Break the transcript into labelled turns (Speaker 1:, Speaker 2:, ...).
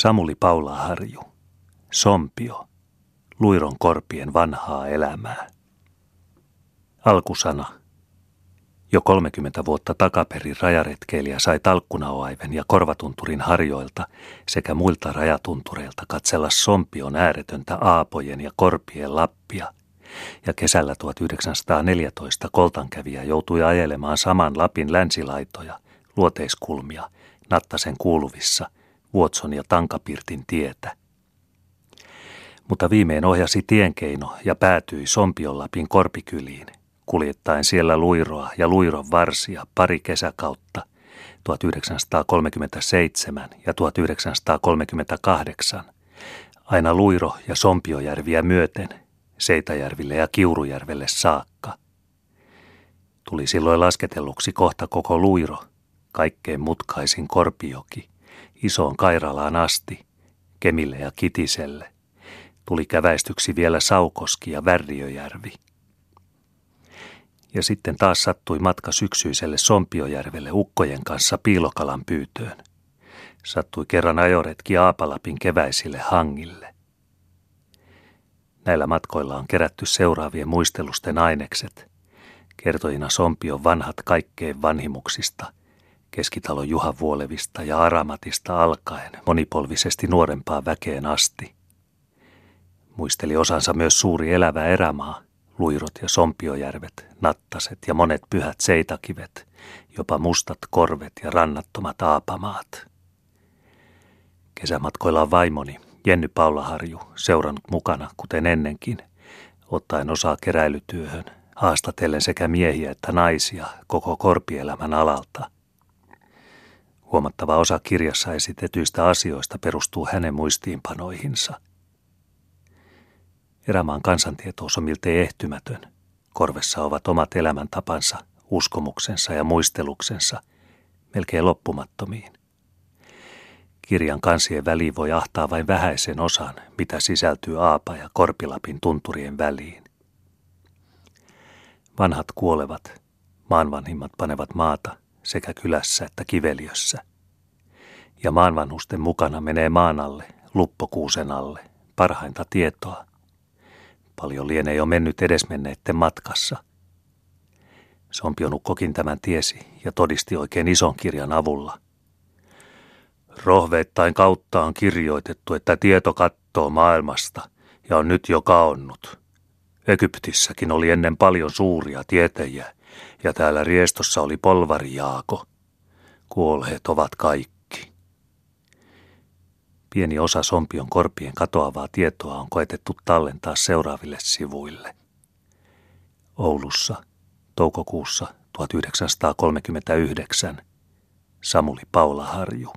Speaker 1: Samuli Paulaharju, Sompio, Luiron korpien vanhaa elämää. Alkusana. Jo 30 vuotta takaperin rajaretkeilijä sai talkkunaoaiven ja korvatunturin harjoilta sekä muilta rajatuntureilta katsella Sompion ääretöntä aapojen ja korpien lappia. Ja kesällä 1914 koltankävijä joutui ajelemaan saman Lapin länsilaitoja, luoteiskulmia, Nattasen kuuluvissa, Vuotson ja Tankapirtin tietä mutta viimein ohjasi tienkeino ja päätyi Sompionlapin korpikyliin, kuljettaen siellä luiroa ja luiron varsia pari kesäkautta 1937 ja 1938, aina Luiro- ja Sompiojärviä myöten, Seitajärville ja Kiurujärvelle saakka. Tuli silloin lasketelluksi kohta koko Luiro, kaikkein mutkaisin Korpioki, isoon Kairalaan asti, Kemille ja Kitiselle – tuli käväistyksi vielä Saukoski ja Värriöjärvi. Ja sitten taas sattui matka syksyiselle Sompiojärvelle ukkojen kanssa piilokalan pyytöön. Sattui kerran ajoretki Aapalapin keväisille hangille. Näillä matkoilla on kerätty seuraavien muistelusten ainekset. Kertojina Sompion vanhat kaikkein vanhimuksista, keskitalon Juha Vuolevista ja Aramatista alkaen monipolvisesti nuorempaan väkeen asti – Muisteli osansa myös suuri elävä erämaa, luirot ja sompiojärvet, nattaset ja monet pyhät seitakivet, jopa mustat korvet ja rannattomat aapamaat. Kesämatkoilla on vaimoni, Jenny Paulaharju, seurannut mukana, kuten ennenkin, ottaen osaa keräilytyöhön, haastatellen sekä miehiä että naisia koko korpielämän alalta. Huomattava osa kirjassa esitetyistä asioista perustuu hänen muistiinpanoihinsa – Erämaan kansantietous on miltei ehtymätön. Korvessa ovat omat elämäntapansa, uskomuksensa ja muisteluksensa, melkein loppumattomiin. Kirjan kansien väliin voi ahtaa vain vähäisen osan, mitä sisältyy Aapa ja Korpilapin tunturien väliin. Vanhat kuolevat, maanvanhimmat panevat maata sekä kylässä että kiveliössä. Ja maanvanhusten mukana menee maan alle, luppokuusen alle, parhainta tietoa, Paljon lienee jo mennyt edesmenneitten matkassa. Sompionukkokin tämän tiesi ja todisti oikein ison kirjan avulla. Rohveittain kautta on kirjoitettu, että tieto kattoo maailmasta ja on nyt jo kaonnut. Egyptissäkin oli ennen paljon suuria tietäjiä ja täällä riestossa oli polvari Jaako. Kuolleet ovat kaikki. Pieni osa Sompion korpien katoavaa tietoa on koetettu tallentaa seuraaville sivuille. Oulussa, toukokuussa 1939, Samuli Paula Harju.